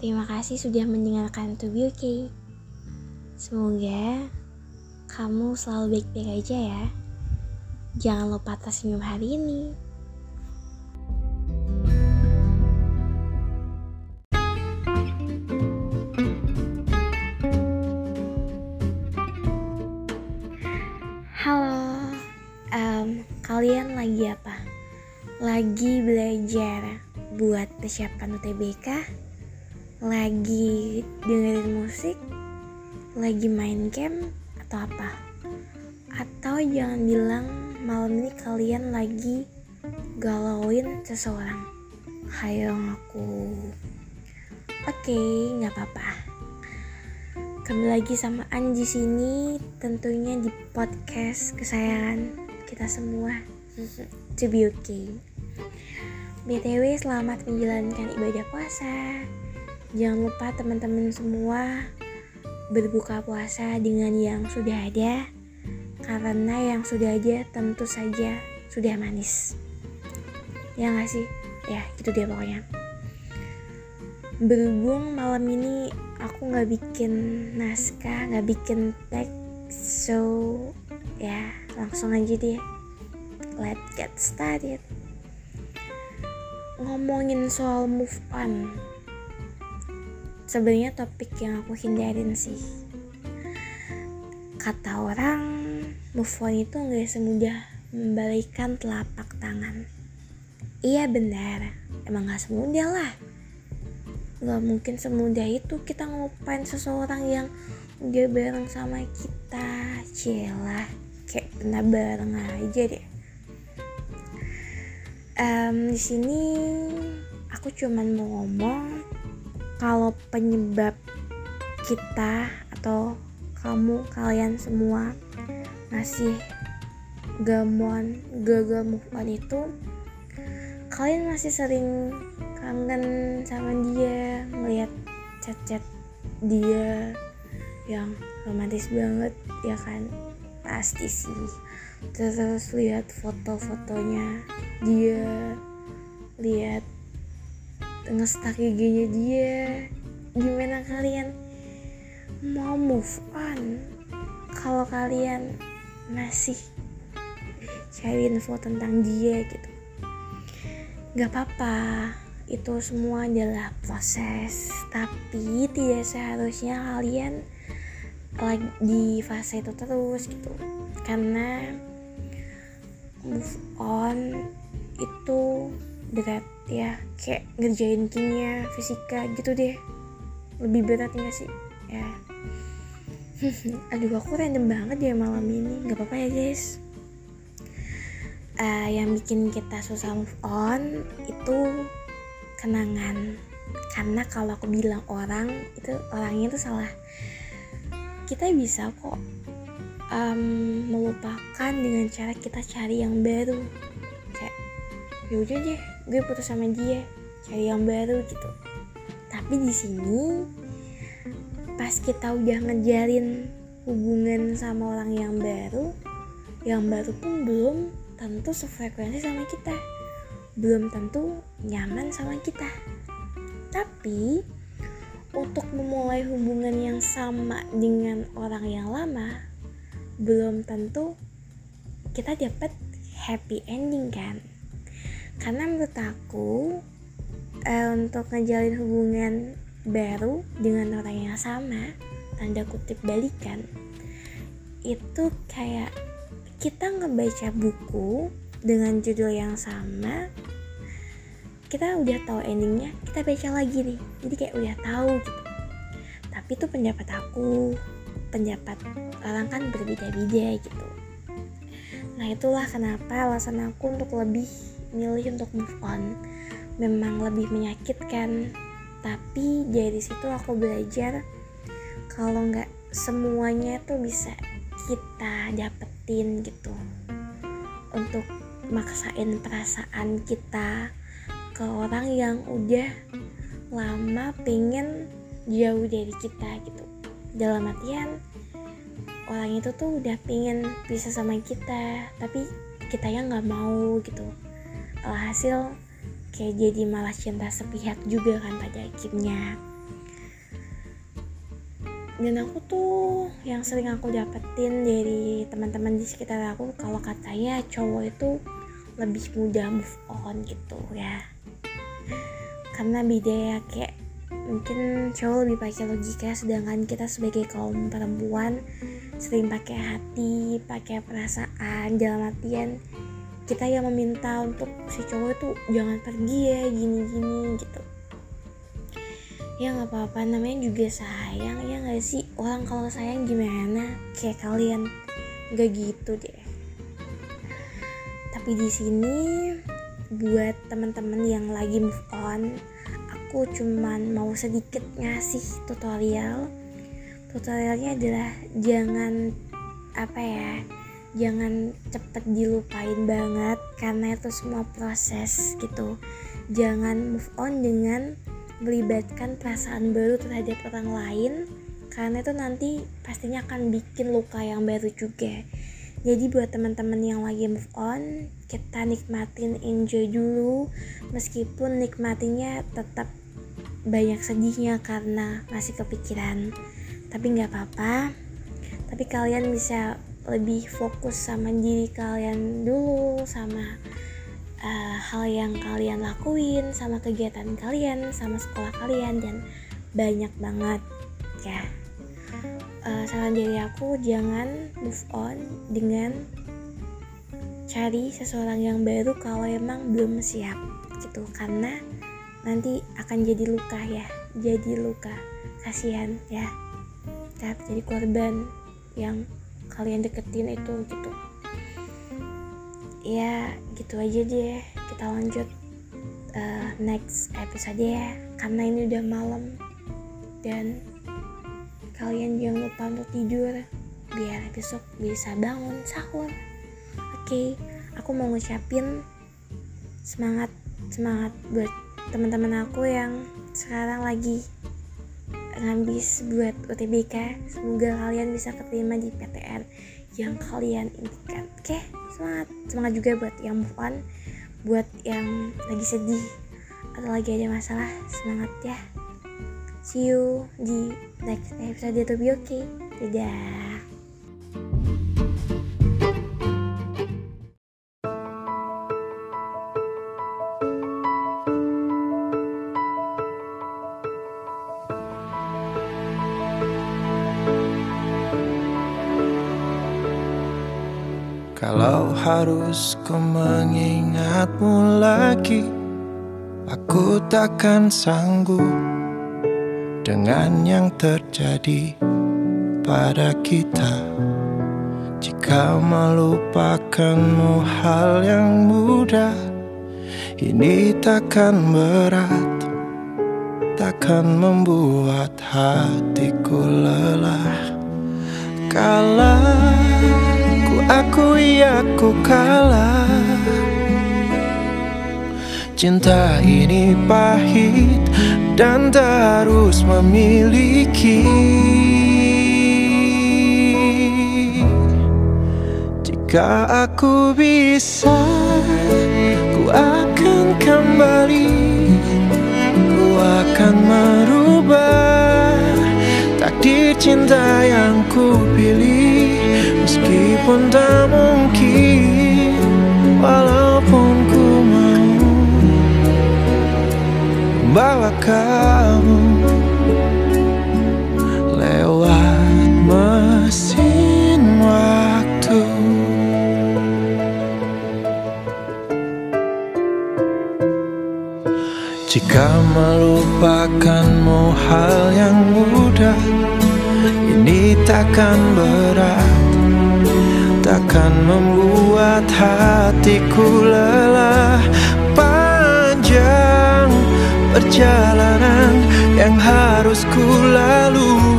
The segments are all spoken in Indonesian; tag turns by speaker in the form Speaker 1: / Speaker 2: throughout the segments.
Speaker 1: Terima kasih sudah mendengarkan To Be Okay. Semoga kamu selalu baik-baik aja ya. Jangan lupa tersenyum hari ini. Halo, um, kalian lagi apa? Lagi belajar buat persiapan UTBK? Lagi dengerin musik? Lagi main game? Atau apa? Atau jangan bilang malam ini kalian lagi galauin seseorang? Hayo aku. Oke, nggak apa-apa kembali lagi sama Anji sini tentunya di podcast kesayangan kita semua to be okay BTW selamat menjalankan ibadah puasa jangan lupa teman-teman semua berbuka puasa dengan yang sudah ada karena yang sudah ada tentu saja sudah manis. Ya nggak sih? Ya gitu deh pokoknya. Berhubung malam ini aku nggak bikin naskah nggak bikin tag so ya langsung aja deh. Let's get started. Ngomongin soal move on sebenarnya topik yang aku hindarin sih. Kata orang move on itu nggak semudah membalikan telapak tangan. Iya benar emang nggak semudah lah. Gak mungkin semudah itu kita ngupain seseorang yang udah bareng sama kita. Celah kayak pernah bareng aja deh. Um, di sini aku cuman mau ngomong kalau penyebab kita atau kamu kalian semua masih gamon gagal move on itu kalian masih sering kangen sama dia ngeliat chat-chat dia yang romantis banget ya kan? Pasti sih. Terus lihat foto-fotonya dia lihat ngestak IG-nya dia. Gimana kalian mau move on kalau kalian masih cari info tentang dia gitu? Gak apa-apa itu semua adalah proses tapi tidak seharusnya kalian lagi di fase itu terus gitu. Karena move on itu berat ya kayak ngerjain kimia fisika gitu deh. Lebih berat enggak sih? Ya. Aduh aku random banget ya malam ini. Nggak apa-apa ya guys. Uh, yang bikin kita susah move on itu kenangan. Karena kalau aku bilang orang itu orangnya itu salah. Kita bisa kok um, melupakan dengan cara kita cari yang baru. Kayak yaudah deh gue putus sama dia cari yang baru gitu tapi di sini pas kita udah ngejalin hubungan sama orang yang baru yang baru pun belum tentu sefrekuensi sama kita belum tentu nyaman sama kita. Tapi untuk memulai hubungan yang sama dengan orang yang lama belum tentu kita dapat happy ending kan. Karena menurut aku eh, untuk ngejalin hubungan baru dengan orang yang sama tanda kutip balikan itu kayak kita ngebaca buku dengan judul yang sama kita udah tahu endingnya kita baca lagi nih. Jadi kayak udah tahu gitu. Tapi itu pendapat aku pendapat orang kan berbeda-beda gitu. Nah itulah kenapa alasan aku untuk lebih milih untuk move on. Memang lebih menyakitkan tapi dari situ aku belajar kalau nggak semuanya tuh bisa kita dapetin gitu. Untuk maksain perasaan kita ke orang yang udah lama pengen jauh dari kita gitu. Dalam artian orang itu tuh udah pengen bisa sama kita tapi kita yang nggak mau gitu alhasil kayak jadi malah cinta sepihak juga kan pada akhirnya. Dan aku tuh yang sering aku dapetin dari teman-teman di sekitar aku kalau katanya cowok itu lebih mudah move on gitu ya. Karena beda ya kayak mungkin cowok lebih pakai logika sedangkan kita sebagai kaum perempuan sering pakai hati pakai perasaan dalam artian kita yang meminta untuk si cowok itu jangan pergi ya gini-gini gitu. Ya nggak apa-apa namanya juga sayang ya nggak sih? Orang kalau sayang gimana? Kayak kalian. Nggak gitu deh. Tapi di sini buat teman-teman yang lagi move on aku cuman mau sedikit ngasih tutorial. Tutorialnya adalah jangan apa ya jangan cepet dilupain banget karena itu semua proses gitu. Jangan move on dengan melibatkan perasaan baru terhadap orang lain karena itu nanti pastinya akan bikin luka yang baru juga. Jadi buat teman-teman yang lagi move on kita nikmatin enjoy dulu. Meskipun nikmatinya tetap banyak sedihnya karena masih kepikiran. Tapi nggak apa-apa. Tapi kalian bisa lebih fokus sama diri kalian dulu sama uh, hal yang kalian lakuin sama kegiatan kalian sama sekolah kalian dan banyak banget ya. Uh, saran dari aku jangan move on dengan cari seseorang yang baru kalau emang belum siap gitu. Karena nanti akan jadi luka ya. Jadi luka. Kasihan ya. Jadi korban yang kalian deketin itu gitu. Ya gitu aja deh. Kita lanjut uh, next episode ya. Karena ini udah malam. Dan kalian jangan lupa untuk tidur biar besok bisa bangun sahur. Oke okay, aku mau ngucapin semangat semangat buat teman-teman aku yang sekarang lagi ngabis buat UTBK semoga kalian bisa keterima di PTN yang kalian impikan oke semangat. Semangat juga buat yang move on buat yang lagi sedih atau lagi ada masalah semangat ya. See you di next episode to be okay dadah
Speaker 2: Kalau harus ku mengingatmu lagi Aku takkan sanggup Dengan yang terjadi pada kita. Jika melupakanmu hal yang mudah Ini takkan berat Takkan membuat hatiku lelah. Kalah Aku aku kalah. Cinta ini pahit dan terus memiliki. Jika aku bisa Ku akan kembali. Ku akan merubah Takdir cinta yang ku pilih Meskipun tak mungkin Walaupun ku mau Bawa kamu Lewat mesin waktu. Jika melupakanmu hal yang mudah Ini takkan berat takkan membuat hatiku lelah. Panjang perjalanan yang harus ku lalui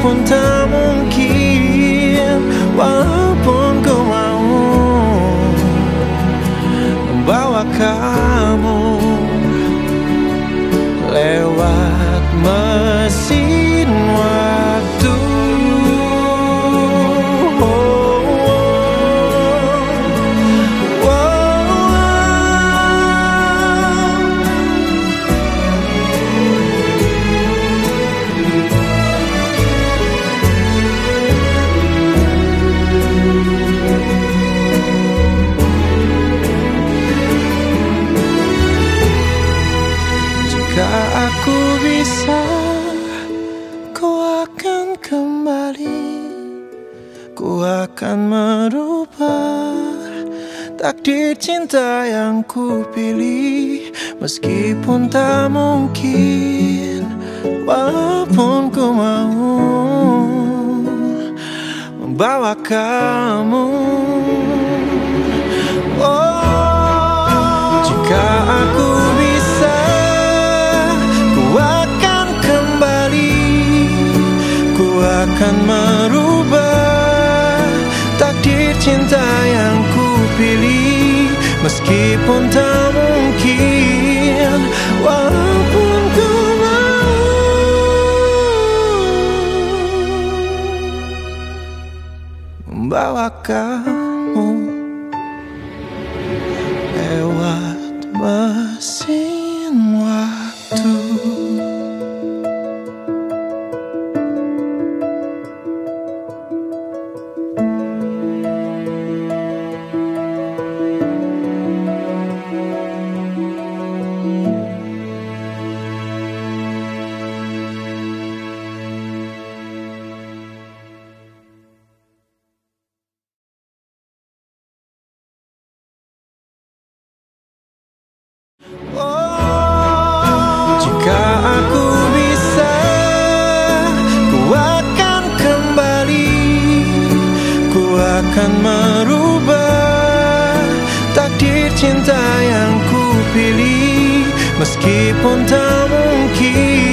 Speaker 2: pun tak mungkin Walaupun ku mau Membawa kamu Lewat mesin. Cinta yang ku pilih Meskipun tak mungkin Walaupun ku mau Membawa kamu. Oh, jika aku bisa, ku akan kembali, ku akan merubah takdir cinta yang ku pilih, meskipun tak mungkin, walaupun ku mau. Membawa kamu aku bisa, ku akan kembali, ku akan merubah takdir cinta yang ku pilih, meskipun tak mungkin.